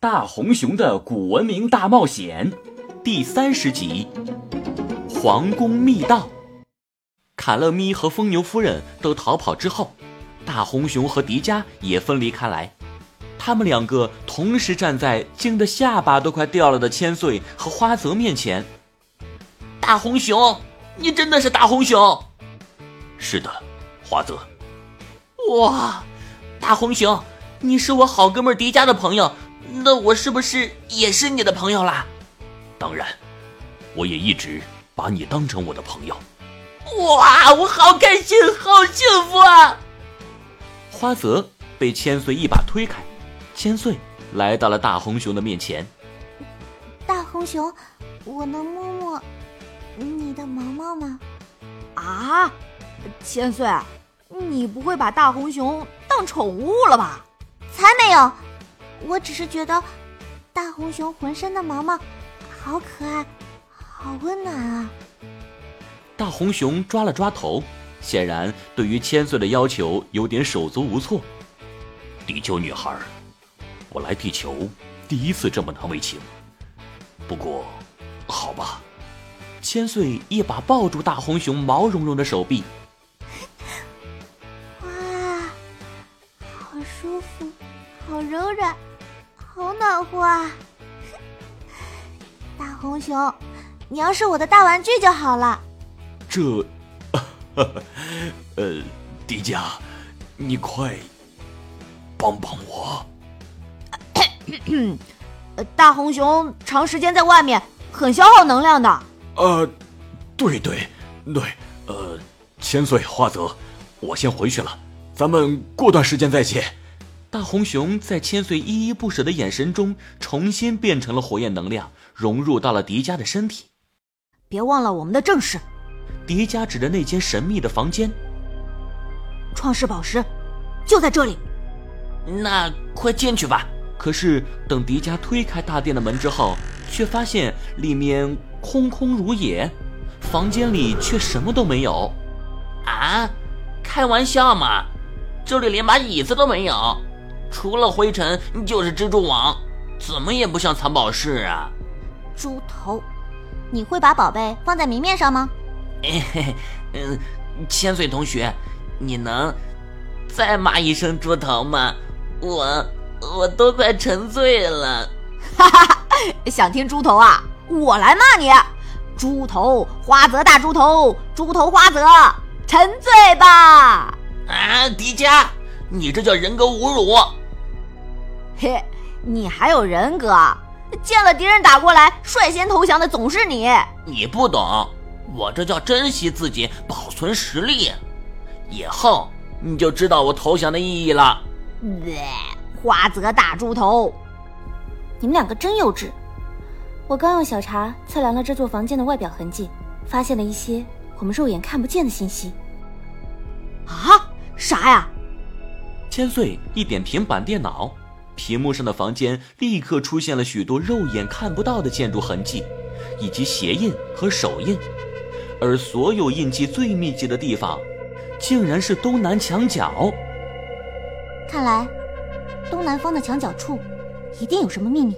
大红熊的古文明大冒险第三十集：皇宫密道。卡勒咪和疯牛夫人都逃跑之后，大红熊和迪迦也分离开来。他们两个同时站在惊得下巴都快掉了的千岁和花泽面前。大红熊，你真的是大红熊？是的，花泽。哇，大红熊，你是我好哥们迪迦的朋友，那我是不是也是你的朋友啦？当然，我也一直把你当成我的朋友。哇，我好开心，好幸福啊！花泽被千岁一把推开，千岁来到了大红熊的面前。大红熊，我能摸摸你的毛毛吗？啊，千岁。你不会把大红熊当宠物了吧？才没有，我只是觉得大红熊浑身的毛毛好可爱，好温暖啊！大红熊抓了抓头，显然对于千岁的要求有点手足无措。地球女孩，我来地球第一次这么难为情。不过，好吧。千岁一把抱住大红熊毛茸茸的手臂。哇好柔软，好暖和啊！大红熊，你要是我的大玩具就好了。这，呃，迪迦，你快帮帮我。大红熊长时间在外面很消耗能量的。呃，对对对，呃，千岁花泽，我先回去了，咱们过段时间再见。大红熊在千岁依依不舍的眼神中，重新变成了火焰能量，融入到了迪迦的身体。别忘了我们的正事。迪迦指着那间神秘的房间，创世宝石就在这里。那快进去吧。可是等迪迦推开大殿的门之后，却发现里面空空如也，房间里却什么都没有。啊，开玩笑嘛，这里连把椅子都没有。除了灰尘就是蜘蛛网，怎么也不像藏宝室啊！猪头，你会把宝贝放在明面上吗？嘿嘿，嗯，千岁同学，你能再骂一声猪头吗？我我都快沉醉了。哈哈哈，想听猪头啊？我来骂你！猪头花泽大猪头，猪头花泽，沉醉吧！啊，迪迦，你这叫人格侮辱！嘿，你还有人格？见了敌人打过来，率先投降的总是你。你不懂，我这叫珍惜自己，保存实力。以后你就知道我投降的意义了。花泽大猪头，你们两个真幼稚。我刚用小茶测量了这座房间的外表痕迹，发现了一些我们肉眼看不见的信息。啊？啥呀？千岁一点平板电脑。屏幕上的房间立刻出现了许多肉眼看不到的建筑痕迹，以及鞋印和手印，而所有印记最密集的地方，竟然是东南墙角。看来，东南方的墙角处，一定有什么秘密。